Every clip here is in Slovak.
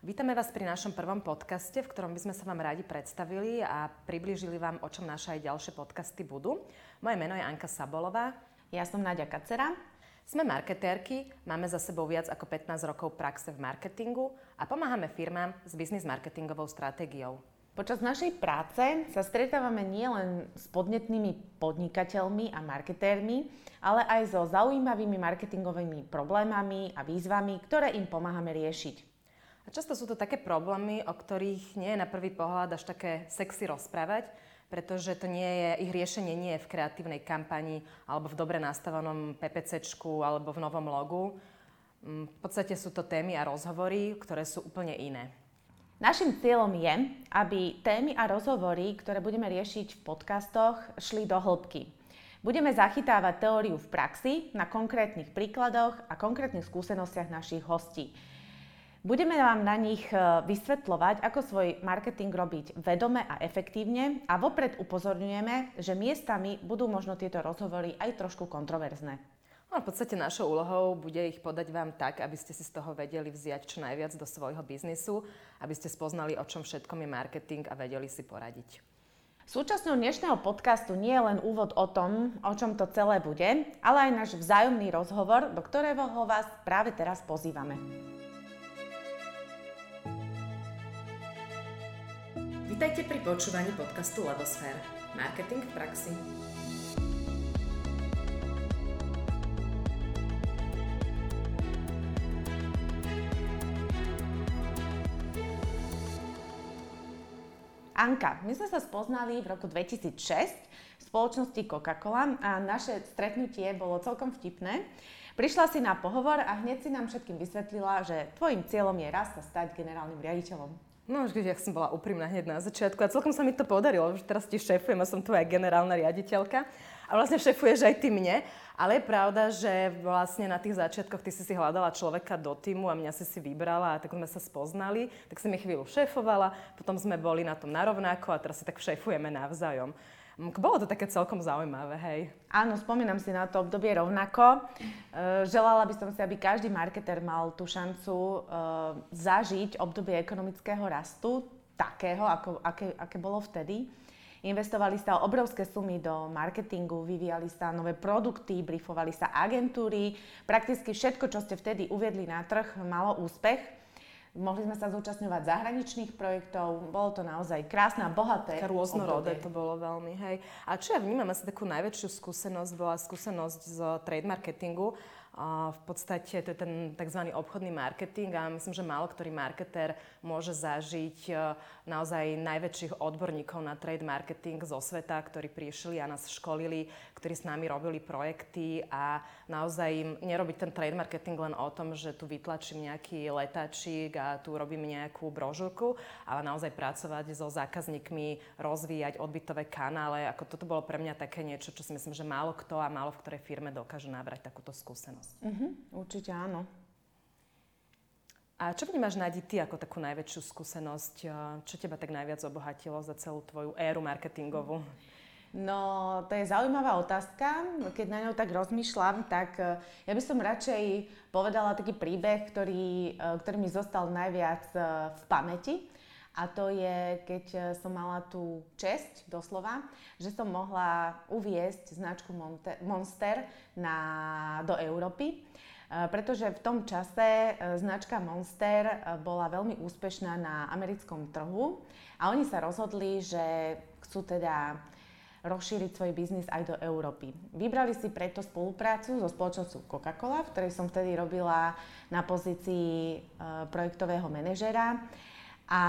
Vítame vás pri našom prvom podcaste, v ktorom by sme sa vám radi predstavili a priblížili vám, o čom naše aj ďalšie podcasty budú. Moje meno je Anka Sabolová. Ja som Nadia Kacera. Sme marketérky, máme za sebou viac ako 15 rokov praxe v marketingu a pomáhame firmám s biznis marketingovou stratégiou. Počas našej práce sa stretávame nielen s podnetnými podnikateľmi a marketérmi, ale aj so zaujímavými marketingovými problémami a výzvami, ktoré im pomáhame riešiť. Často sú to také problémy, o ktorých nie je na prvý pohľad až také sexy rozprávať, pretože to nie je, ich riešenie nie je v kreatívnej kampani alebo v dobre nastavenom PPCčku alebo v novom logu. Mm, v podstate sú to témy a rozhovory, ktoré sú úplne iné. Našim cieľom je, aby témy a rozhovory, ktoré budeme riešiť v podcastoch, šli do hĺbky. Budeme zachytávať teóriu v praxi na konkrétnych príkladoch a konkrétnych skúsenostiach našich hostí. Budeme vám na nich e, vysvetľovať, ako svoj marketing robiť vedome a efektívne a vopred upozorňujeme, že miestami budú možno tieto rozhovory aj trošku kontroverzné. No v podstate našou úlohou bude ich podať vám tak, aby ste si z toho vedeli vziať čo najviac do svojho biznisu, aby ste spoznali, o čom všetkom je marketing a vedeli si poradiť. Súčasťou dnešného podcastu nie je len úvod o tom, o čom to celé bude, ale aj náš vzájomný rozhovor, do ktorého vás práve teraz pozývame. Vítajte pri počúvaní podcastu Lebosfér. Marketing v praxi. Anka, my sme sa spoznali v roku 2006 v spoločnosti Coca-Cola a naše stretnutie bolo celkom vtipné. Prišla si na pohovor a hneď si nám všetkým vysvetlila, že tvojim cieľom je raz sa stať generálnym riaditeľom. No, vždy, ja som bola úprimná hneď na začiatku a celkom sa mi to podarilo, že teraz ti šéfujem a som tvoja generálna riaditeľka. A vlastne šéfuješ aj ty mne. Ale je pravda, že vlastne na tých začiatkoch ty si si hľadala človeka do týmu a mňa si si vybrala a tak sme sa spoznali. Tak si mi chvíľu šéfovala, potom sme boli na tom narovnako a teraz si tak šéfujeme navzájom. Bolo to také celkom zaujímavé, hej. Áno, spomínam si na to obdobie rovnako. E, želala by som si, aby každý marketer mal tú šancu e, zažiť obdobie ekonomického rastu, takého, ako, aké, aké bolo vtedy. Investovali sa obrovské sumy do marketingu, vyvíjali sa nové produkty, briefovali sa agentúry. Prakticky všetko, čo ste vtedy uviedli na trh, malo úspech. Mohli sme sa zúčastňovať zahraničných projektov, bolo to naozaj krásne a bohaté. Také rôznorodé to bolo veľmi, hej. A čo ja vnímam, asi takú najväčšiu skúsenosť bola skúsenosť z trade marketingu, v podstate to je ten tzv. obchodný marketing a myslím, že málo ktorý marketer môže zažiť e, naozaj najväčších odborníkov na trade marketing zo sveta, ktorí prišli a nás školili, ktorí s nami robili projekty a naozaj nerobiť ten trade marketing len o tom, že tu vytlačím nejaký letačík a tu robím nejakú brožúrku, ale naozaj pracovať so zákazníkmi, rozvíjať odbytové kanále. Ako toto bolo pre mňa také niečo, čo si myslím, že málo kto a málo v ktorej firme dokáže nabrať takúto skúsenosť skúsenosť. Uh-huh, určite áno. A čo vnímaš, Nadi, ty ako takú najväčšiu skúsenosť? Čo teba tak najviac obohatilo za celú tvoju éru marketingovú? No, to je zaujímavá otázka. Keď na ňou tak rozmýšľam, tak e, ja by som radšej povedala taký príbeh, ktorý, e, ktorý mi zostal najviac e, v pamäti. A to je, keď som mala tú česť, doslova, že som mohla uviesť značku Monster na, do Európy. E, pretože v tom čase e, značka Monster e, bola veľmi úspešná na americkom trhu a oni sa rozhodli, že chcú teda rozšíriť svoj biznis aj do Európy. Vybrali si preto spoluprácu so spoločnosťou Coca-Cola, v ktorej som vtedy robila na pozícii projektového manažera a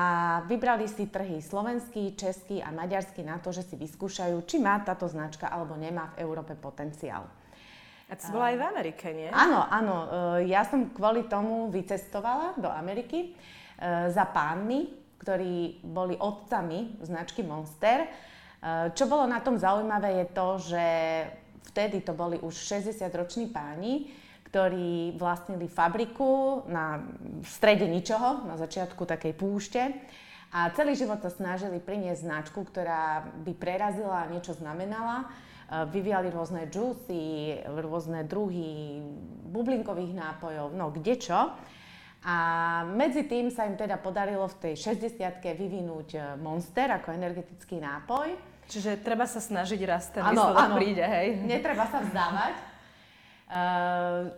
vybrali si trhy slovenský, český a maďarský na to, že si vyskúšajú, či má táto značka alebo nemá v Európe potenciál. A si bola aj v Amerike, nie? Áno, áno. E, ja som kvôli tomu vycestovala do Ameriky e, za pánmi, ktorí boli otcami značky Monster. E, čo bolo na tom zaujímavé je to, že vtedy to boli už 60-roční páni, ktorí vlastnili fabriku na strede ničoho, na začiatku takej púšte. A celý život sa snažili priniesť značku, ktorá by prerazila a niečo znamenala. E, vyvíjali rôzne džusy, rôzne druhy bublinkových nápojov, no kde čo. A medzi tým sa im teda podarilo v tej 60 vyvinúť e, Monster ako energetický nápoj. Čiže treba sa snažiť raz ten ano, výsledok príde, hej? Netreba sa vzdávať.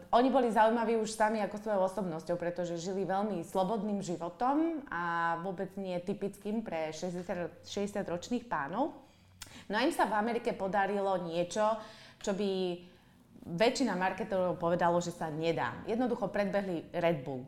Oni boli zaujímaví už sami ako svojou osobnosťou, pretože žili veľmi slobodným životom a vôbec nie typickým pre 60, 60 ročných pánov. No a im sa v Amerike podarilo niečo, čo by väčšina marketerov povedalo, že sa nedá. Jednoducho predbehli Red Bull.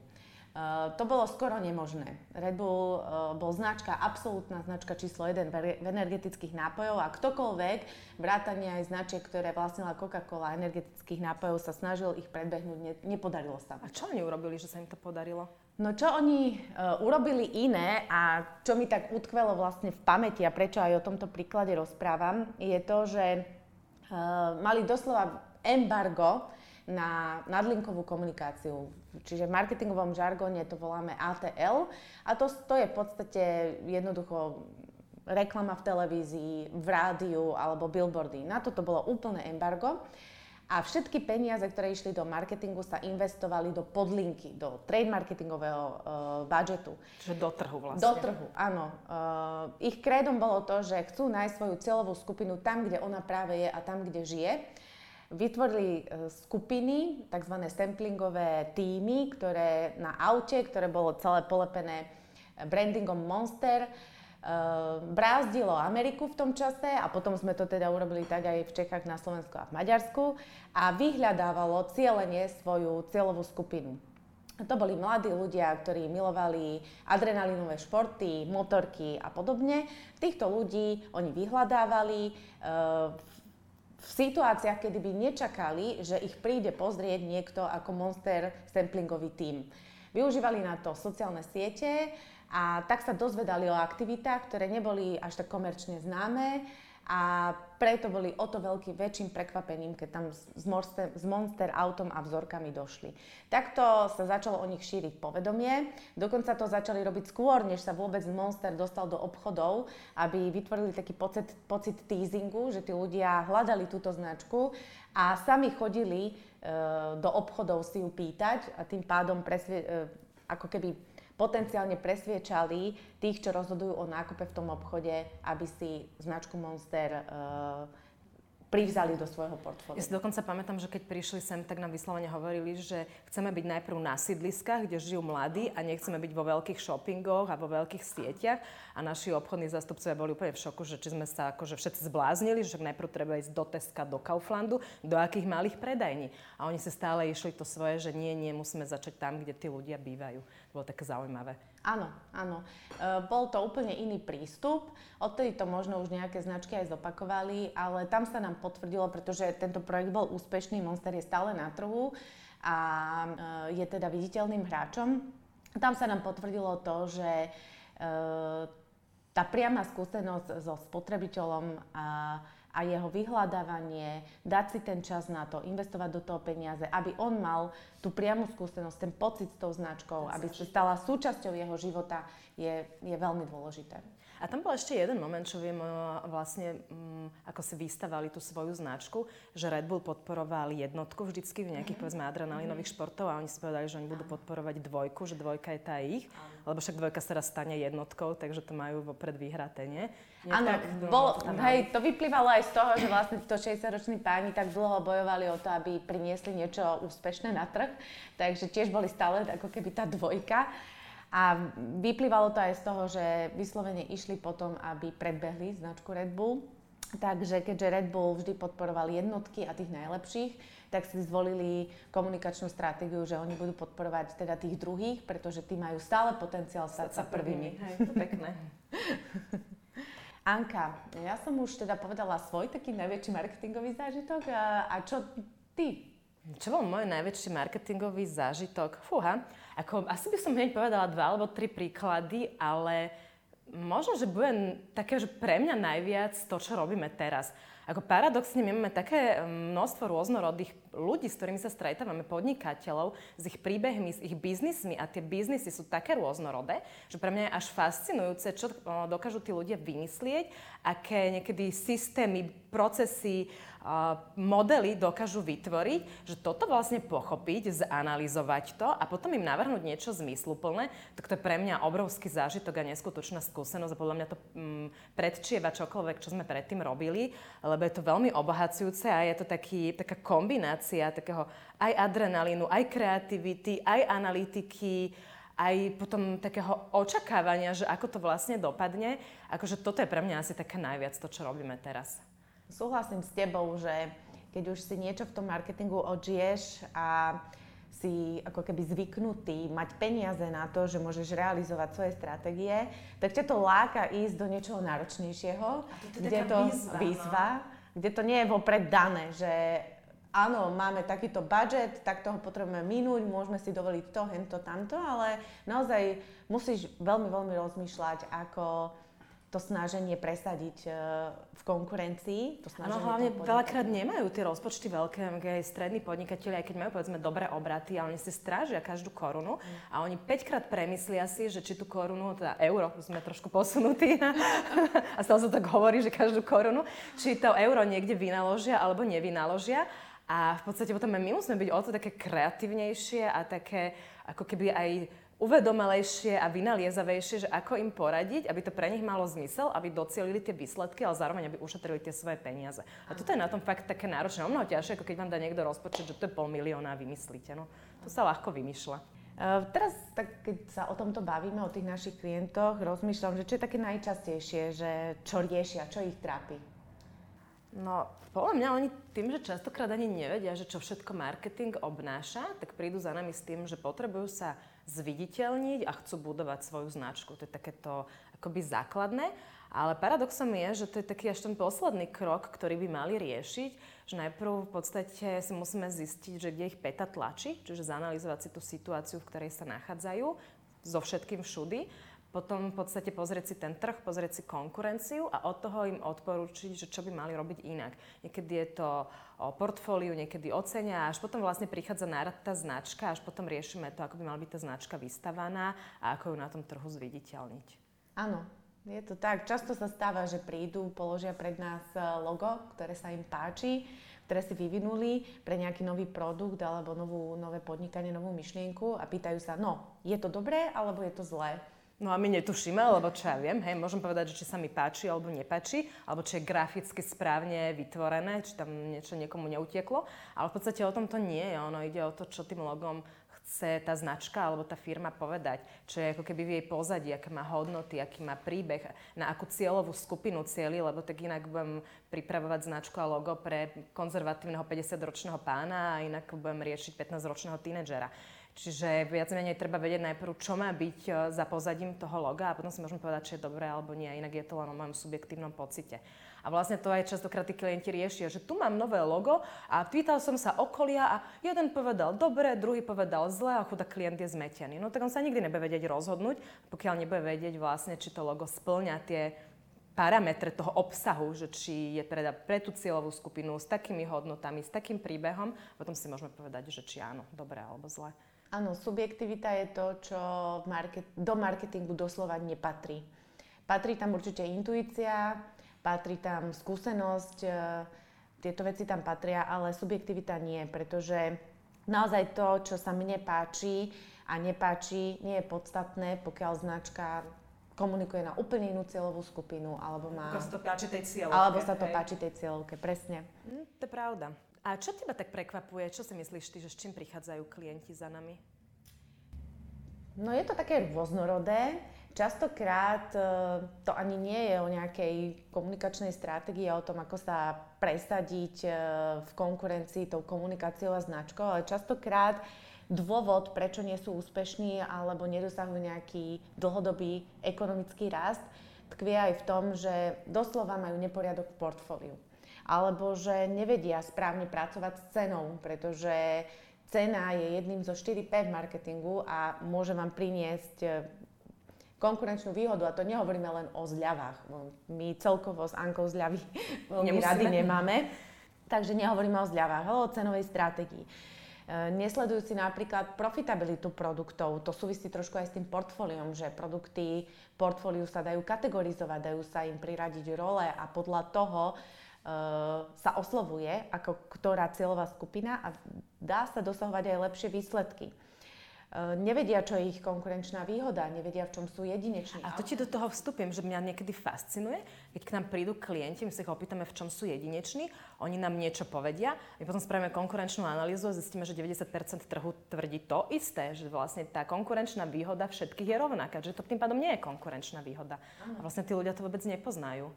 Uh, to bolo skoro nemožné. Red Bull uh, bol značka, absolútna značka číslo 1 v energetických nápojov a ktokoľvek, vrátane aj značiek, ktoré vlastnila Coca-Cola energetických nápojov, sa snažil ich predbehnúť, ne, nepodarilo sa. A čo oni urobili, že sa im to podarilo? No čo oni uh, urobili iné a čo mi tak utkvelo vlastne v pamäti a prečo aj o tomto príklade rozprávam, je to, že uh, mali doslova embargo na nadlinkovú komunikáciu. Čiže v marketingovom žargóne to voláme ATL a to, to je v podstate jednoducho reklama v televízii, v rádiu alebo billboardy. Na toto bolo úplné embargo. A všetky peniaze, ktoré išli do marketingu, sa investovali do podlinky, do trade marketingového uh, budžetu. Čiže do trhu vlastne. Do trhu, áno. Uh, ich krédom bolo to, že chcú nájsť svoju cieľovú skupinu tam, kde ona práve je a tam, kde žije vytvorili e, skupiny, tzv. samplingové týmy, ktoré na aute, ktoré bolo celé polepené brandingom Monster, e, brázdilo Ameriku v tom čase a potom sme to teda urobili tak aj v Čechách, na Slovensku a v Maďarsku a vyhľadávalo cieľenie svoju cieľovú skupinu. To boli mladí ľudia, ktorí milovali adrenalinové športy, motorky a podobne. Týchto ľudí oni vyhľadávali, e, v situáciách, kedy by nečakali, že ich príde pozrieť niekto ako Monster samplingový tím. Využívali na to sociálne siete a tak sa dozvedali o aktivitách, ktoré neboli až tak komerčne známe a preto boli o to veľký, väčším prekvapením, keď tam s Monster, s Monster autom a vzorkami došli. Takto sa začalo o nich šíriť povedomie, dokonca to začali robiť skôr, než sa vôbec Monster dostal do obchodov, aby vytvorili taký pocit, pocit teasingu, že tí ľudia hľadali túto značku a sami chodili e, do obchodov si ju pýtať a tým pádom presvie, e, ako keby potenciálne presviečali tých, čo rozhodujú o nákupe v tom obchode, aby si značku Monster uh, privzali do svojho portfólia. Ja si dokonca pamätám, že keď prišli sem, tak nám vyslovene hovorili, že chceme byť najprv na sídliskách, kde žijú mladí a nechceme byť vo veľkých shoppingoch a vo veľkých sieťach. A naši obchodní zastupcovia boli úplne v šoku, že či sme sa akože všetci zbláznili, že najprv treba ísť do Teska, do Kauflandu, do akých malých predajní. A oni sa stále išli to svoje, že nie, nie, musíme začať tam, kde tí ľudia bývajú. To bolo také zaujímavé. Áno, áno. E, bol to úplne iný prístup. Odtedy to možno už nejaké značky aj zopakovali, ale tam sa nám potvrdilo, pretože tento projekt bol úspešný, Monster je stále na trhu a e, je teda viditeľným hráčom. Tam sa nám potvrdilo to, že e, tá priama skúsenosť so spotrebiteľom a a jeho vyhľadávanie, dať si ten čas na to, investovať do toho peniaze, aby on mal tú priamu skúsenosť, ten pocit s tou značkou, aby sa stala súčasťou jeho života, je, je veľmi dôležité. A tam bol ešte jeden moment, čo viem vlastne, um, ako si vystavali tú svoju značku, že Red Bull podporoval jednotku vždycky v nejakých, mm-hmm. povedzme, adrenalinových mm-hmm. športov a oni si povedali, že oni budú podporovať dvojku, že dvojka je tá ich, lebo však dvojka sa raz stane jednotkou, takže to majú vopred vyhraté, nie? Áno, bol, hej, to vyplývalo aj z toho, že vlastne to 60-roční páni tak dlho bojovali o to, aby priniesli niečo úspešné na trh, takže tiež boli stále ako keby tá dvojka. A vyplývalo to aj z toho, že vyslovene išli potom, aby predbehli značku Red Bull. Takže keďže Red Bull vždy podporoval jednotky a tých najlepších, tak si zvolili komunikačnú stratégiu, že oni budú podporovať teda tých druhých, pretože tí majú stále potenciál stať sa prvými. Hej, to pekné. Anka, ja som už teda povedala svoj taký najväčší marketingový zážitok a, a čo ty? Čo bol môj najväčší marketingový zážitok? Fúha, ako, asi by som hneď povedala dva alebo tri príklady, ale možno, že bude také, že pre mňa najviac to, čo robíme teraz. ako paradoxne my máme také množstvo rôznorodých ľudí, s ktorými sa stretávame, podnikateľov, s ich príbehmi, s ich biznismi. A tie biznisy sú také rôznorodé, že pre mňa je až fascinujúce, čo dokážu tí ľudia vymyslieť, aké niekedy systémy, procesy, modely dokážu vytvoriť, že toto vlastne pochopiť, zanalizovať to a potom im navrhnúť niečo zmysluplné, tak to je pre mňa obrovský zážitok a neskutočná skúsenosť a podľa mňa to mm, predčieva čokoľvek, čo sme predtým robili, lebo je to veľmi obohacujúce a je to taký, taká kombinácia takého aj adrenalínu, aj kreativity, aj analytiky, aj potom takého očakávania, že ako to vlastne dopadne. Akože toto je pre mňa asi také najviac to, čo robíme teraz. Súhlasím s tebou, že keď už si niečo v tom marketingu odžiješ a si ako keby zvyknutý mať peniaze na to, že môžeš realizovať svoje stratégie, tak ťa to láka ísť do niečoho náročnejšieho, to kde je to výzva, výzva no? kde to nie je vopred dané, že áno, máme takýto budget, tak toho potrebujeme minúť, môžeme si dovoliť to, hento, tamto, ale naozaj musíš veľmi, veľmi rozmýšľať, ako to snaženie presadiť e, v konkurencii. To Áno, hlavne veľakrát nemajú tie rozpočty veľké, aj strední podnikatelia, aj keď majú povedzme dobré obraty, ale oni si strážia každú korunu mm. a oni 5 krát premyslia si, že či tú korunu, teda euro, sme trošku posunutí a stále sa tak hovorí, že každú korunu, či to euro niekde vynaložia alebo nevynaložia. A v podstate potom my musíme byť o to také kreatívnejšie a také ako keby aj uvedomelejšie a vynaliezavejšie, že ako im poradiť, aby to pre nich malo zmysel, aby docielili tie výsledky, ale zároveň aby ušetrili tie svoje peniaze. A toto je na tom fakt také náročné. O mnoho ťažšie, ako keď vám dá niekto rozpočet, že to je pol milióna a vymyslíte. No, to sa ľahko vymýšľa. Uh, teraz, tak, keď sa o tomto bavíme, o tých našich klientoch, rozmýšľam, že čo je také najčastejšie, že čo riešia, čo ich trápi? No, podľa mňa oni tým, že častokrát ani nevedia, že čo všetko marketing obnáša, tak prídu za nami s tým, že potrebujú sa zviditeľniť a chcú budovať svoju značku. To je takéto akoby základné. Ale paradoxom je, že to je taký až ten posledný krok, ktorý by mali riešiť, že najprv v podstate si musíme zistiť, že kde ich peta tlačí, čiže zanalizovať si tú situáciu, v ktorej sa nachádzajú, so všetkým všudy potom v podstate pozrieť si ten trh, pozrieť si konkurenciu a od toho im odporúčiť, že čo by mali robiť inak. Niekedy je to o portfóliu, niekedy o cene a až potom vlastne prichádza na tá značka, až potom riešime to, ako by mala byť tá značka vystavaná a ako ju na tom trhu zviditeľniť. Áno, je to tak. Často sa stáva, že prídu, položia pred nás e, logo, ktoré sa im páči, ktoré si vyvinuli pre nejaký nový produkt alebo novú, nové podnikanie, novú myšlienku a pýtajú sa, no, je to dobré alebo je to zlé? No a my netušíme, lebo čo ja viem, hej, môžem povedať, že či sa mi páči alebo nepáči, alebo či je graficky správne vytvorené, či tam niečo niekomu neutieklo. Ale v podstate o tom to nie je. Ono ide o to, čo tým logom chce tá značka alebo tá firma povedať, čo je ako keby v jej pozadí, aké má hodnoty, aký má príbeh, na akú cieľovú skupinu cieli, lebo tak inak budem pripravovať značku a logo pre konzervatívneho 50-ročného pána a inak budem riešiť 15-ročného tínedžera. Čiže viac menej treba vedieť najprv, čo má byť e, za pozadím toho loga a potom si môžeme povedať, či je dobré alebo nie. Inak je to len o mojom subjektívnom pocite. A vlastne to aj častokrát tí klienti riešia, že tu mám nové logo a pýtal som sa okolia a jeden povedal dobre, druhý povedal zle a chudá klient je zmetený. No tak on sa nikdy nebude vedieť rozhodnúť, pokiaľ nebude vedieť vlastne, či to logo splňa tie parametre toho obsahu, že či je teda pre tú cieľovú skupinu s takými hodnotami, s takým príbehom, potom si môžeme povedať, že či áno, dobre alebo zle. Áno, subjektivita je to, čo market, do marketingu doslova nepatrí. Patrí tam určite intuícia, patrí tam skúsenosť, e, tieto veci tam patria, ale subjektivita nie, pretože naozaj to, čo sa mne páči a nepáči, nie je podstatné, pokiaľ značka komunikuje na úplne inú cieľovú skupinu, alebo má... Alebo sa to páči tej cieľovke. Alebo sa to hej. páči tej cieľovke, presne. Hm, to je pravda. A čo teba tak prekvapuje? Čo si myslíš ty, že s čím prichádzajú klienti za nami? No je to také rôznorodé. Častokrát e, to ani nie je o nejakej komunikačnej stratégii, o tom, ako sa presadiť e, v konkurencii tou komunikáciou a značkou, ale častokrát dôvod, prečo nie sú úspešní alebo nedosahujú nejaký dlhodobý ekonomický rast, tkvie aj v tom, že doslova majú neporiadok v portfóliu alebo že nevedia správne pracovať s cenou, pretože cena je jedným zo 4P v marketingu a môže vám priniesť e, konkurenčnú výhodu, a to nehovoríme len o zľavách. My celkovo s Ankou zľavy veľmi rady nemáme, takže nehovoríme o zľavách, ale o cenovej stratégii. E, nesledujú si napríklad profitabilitu produktov, to súvisí trošku aj s tým portfóliom, že produkty portfóliu sa dajú kategorizovať, dajú sa im priradiť role a podľa toho uh, sa oslovuje ako ktorá cieľová skupina a dá sa dosahovať aj lepšie výsledky. Eh, nevedia, čo je ich konkurenčná výhoda, nevedia, v čom sú jedineční. A to ti do toho vstupím, že mňa niekedy fascinuje, keď k nám prídu klienti, my sa ich opýtame, v čom sú jedineční, oni nám niečo povedia, my potom spravíme konkurenčnú analýzu a zistíme, že 90% trhu tvrdí to isté, že vlastne tá konkurenčná výhoda všetkých je rovnaká, že to tým pádom nie je konkurenčná výhoda. A vlastne tí ľudia to vôbec nepoznajú.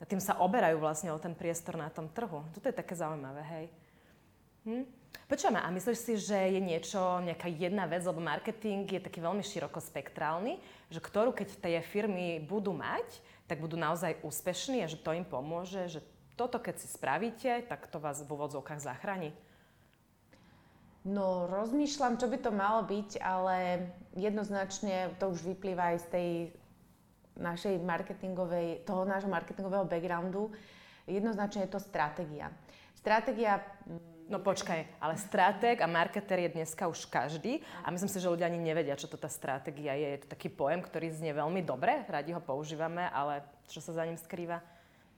A tým sa oberajú vlastne o ten priestor na tom trhu. Toto je také zaujímavé, hej. Hm? Počujeme, a myslíš si, že je niečo, nejaká jedna vec, lebo marketing je taký veľmi širokospektrálny, že ktorú keď tie firmy budú mať, tak budú naozaj úspešní a že to im pomôže, že toto keď si spravíte, tak to vás v úvodzovkách zachráni? No, rozmýšľam, čo by to malo byť, ale jednoznačne to už vyplýva aj z tej našej marketingovej, toho nášho marketingového backgroundu. Jednoznačne je to stratégia. Stratégia No počkaj, ale stratég a marketer je dneska už každý a myslím si, že ľudia ani nevedia, čo to tá stratégia je. Je to taký pojem, ktorý znie veľmi dobre, radi ho používame, ale čo sa za ním skrýva?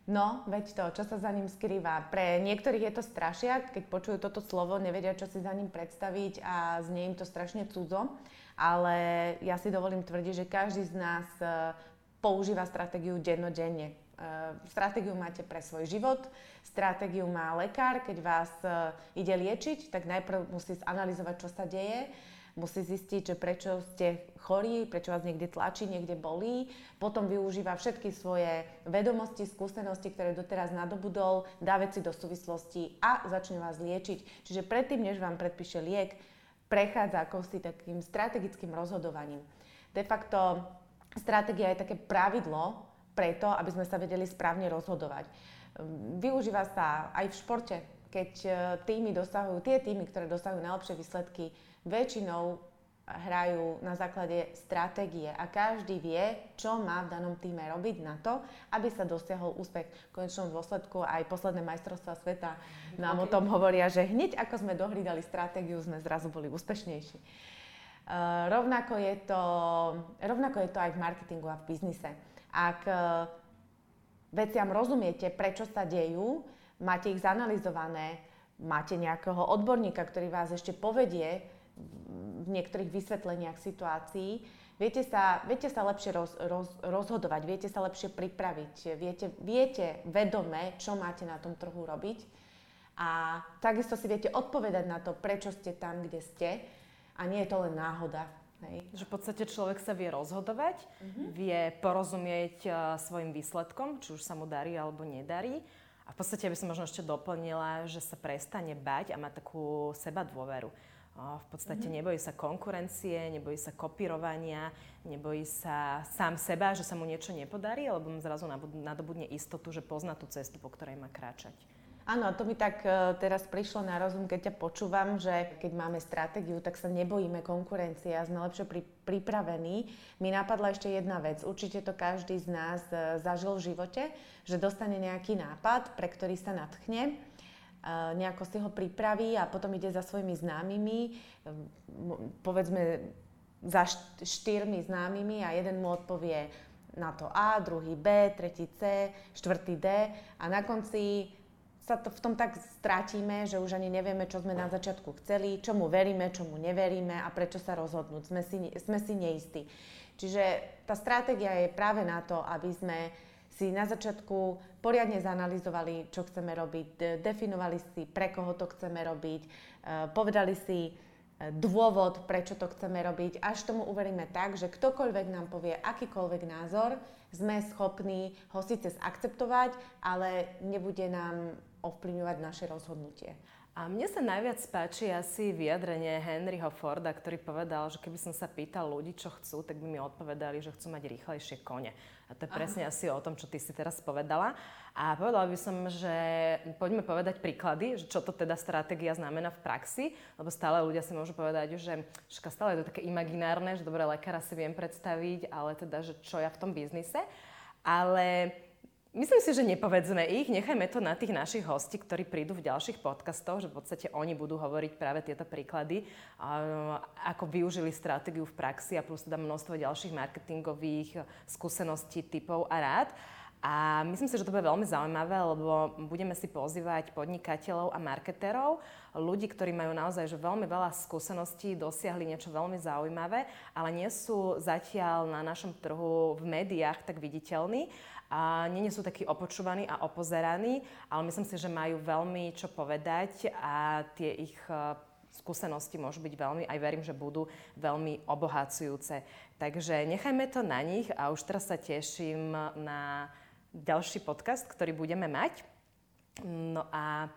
No, veď to, čo sa za ním skrýva. Pre niektorých je to strašiak, keď počujú toto slovo, nevedia, čo si za ním predstaviť a znie im to strašne cudzo. Ale ja si dovolím tvrdiť, že každý z nás e, používa stratégiu dennodenne. Uh, stratégiu máte pre svoj život, stratégiu má lekár, keď vás uh, ide liečiť, tak najprv musí zanalizovať, čo sa deje, musí zistiť, že prečo ste chorí, prečo vás niekde tlačí, niekde bolí, potom využíva všetky svoje vedomosti, skúsenosti, ktoré doteraz nadobudol, dá veci do súvislosti a začne vás liečiť. Čiže predtým, než vám predpíše liek, prechádza akousi takým strategickým rozhodovaním. De facto stratégia je také pravidlo, preto, aby sme sa vedeli správne rozhodovať. Využíva sa aj v športe, keď e, týmy dosahujú, tie týmy, ktoré dosahujú najlepšie výsledky, väčšinou hrajú na základe stratégie a každý vie, čo má v danom týme robiť na to, aby sa dosiahol úspech. V konečnom dôsledku aj posledné majstrovstvá sveta nám okay. o tom hovoria, že hneď ako sme dohlídali stratégiu, sme zrazu boli úspešnejší. Uh, rovnako, je to, rovnako je to aj v marketingu a v biznise. Ak e, veciam rozumiete, prečo sa dejú, máte ich zanalizované, máte nejakého odborníka, ktorý vás ešte povedie v niektorých vysvetleniach situácií, viete sa, viete sa lepšie roz, roz, rozhodovať, viete sa lepšie pripraviť, viete, viete vedome, čo máte na tom trhu robiť a takisto si viete odpovedať na to, prečo ste tam, kde ste a nie je to len náhoda. Hej. Že v podstate človek sa vie rozhodovať, mm-hmm. vie porozumieť uh, svojim výsledkom, či už sa mu darí alebo nedarí. A v podstate by som možno ešte doplnila, že sa prestane bať a má takú seba dôveru. v podstate mm-hmm. nebojí sa konkurencie, nebojí sa kopírovania, nebojí sa sám seba, že sa mu niečo nepodarí, alebo mu zrazu nadobudne istotu, že pozná tú cestu, po ktorej má kráčať. Áno, to mi tak uh, teraz prišlo na rozum, keď ťa počúvam, že keď máme stratégiu, tak sa nebojíme konkurencie a sme lepšie pri, pripravení. Mi napadla ešte jedna vec. Určite to každý z nás uh, zažil v živote, že dostane nejaký nápad, pre ktorý sa natchne, uh, nejako si ho pripraví a potom ide za svojimi známymi, povedzme za štyrmi známymi a jeden mu odpovie na to A, druhý B, tretí C, štvrtý D a na konci sa to v tom tak strátime, že už ani nevieme, čo sme na začiatku chceli, čomu veríme, čomu neveríme a prečo sa rozhodnúť. Sme si, sme si neistí. Čiže tá stratégia je práve na to, aby sme si na začiatku poriadne zanalizovali, čo chceme robiť, definovali si, pre koho to chceme robiť, e, povedali si dôvod, prečo to chceme robiť, až tomu uveríme tak, že ktokoľvek nám povie akýkoľvek názor, sme schopní ho síce akceptovať, ale nebude nám ovplyvňovať naše rozhodnutie. A mne sa najviac páči asi vyjadrenie Henryho Forda, ktorý povedal, že keby som sa pýtal ľudí, čo chcú, tak by mi odpovedali, že chcú mať rýchlejšie kone. A to je presne Aha. asi o tom, čo ty si teraz povedala. A povedala by som, že poďme povedať príklady, že čo to teda stratégia znamená v praxi, lebo stále ľudia si môžu povedať, že stále je to také imaginárne, že dobre, lekára si viem predstaviť, ale teda, že čo ja v tom biznise. Ale Myslím si, že nepovedzme ich, nechajme to na tých našich hostí, ktorí prídu v ďalších podcastoch, že v podstate oni budú hovoriť práve tieto príklady, ako využili stratégiu v praxi a plus teda množstvo ďalších marketingových skúseností, typov a rád. A myslím si, že to bude veľmi zaujímavé, lebo budeme si pozývať podnikateľov a marketérov, ľudí, ktorí majú naozaj že veľmi veľa skúseností, dosiahli niečo veľmi zaujímavé, ale nie sú zatiaľ na našom trhu v médiách tak viditeľní a nie sú takí opočúvaní a opozeraní, ale myslím si, že majú veľmi čo povedať a tie ich e, skúsenosti môžu byť veľmi, aj verím, že budú veľmi obohacujúce. Takže nechajme to na nich a už teraz sa teším na ďalší podcast, ktorý budeme mať. No a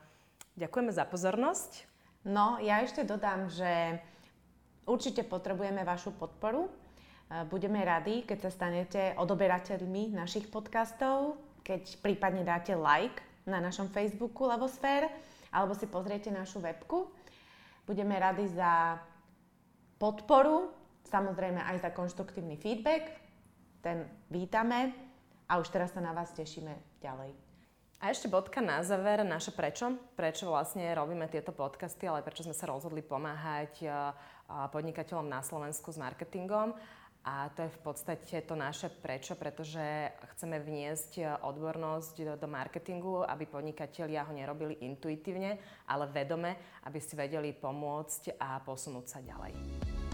ďakujeme za pozornosť. No, ja ešte dodám, že určite potrebujeme vašu podporu Budeme radi, keď sa stanete odoberateľmi našich podcastov, keď prípadne dáte like na našom Facebooku Levosfér, alebo si pozriete našu webku. Budeme radi za podporu, samozrejme aj za konštruktívny feedback. Ten vítame a už teraz sa na vás tešíme ďalej. A ešte bodka na záver, naše prečo. Prečo vlastne robíme tieto podcasty, ale prečo sme sa rozhodli pomáhať podnikateľom na Slovensku s marketingom. A to je v podstate to naše prečo, pretože chceme vniesť odbornosť do, do marketingu, aby podnikatelia ho nerobili intuitívne, ale vedome, aby si vedeli pomôcť a posunúť sa ďalej.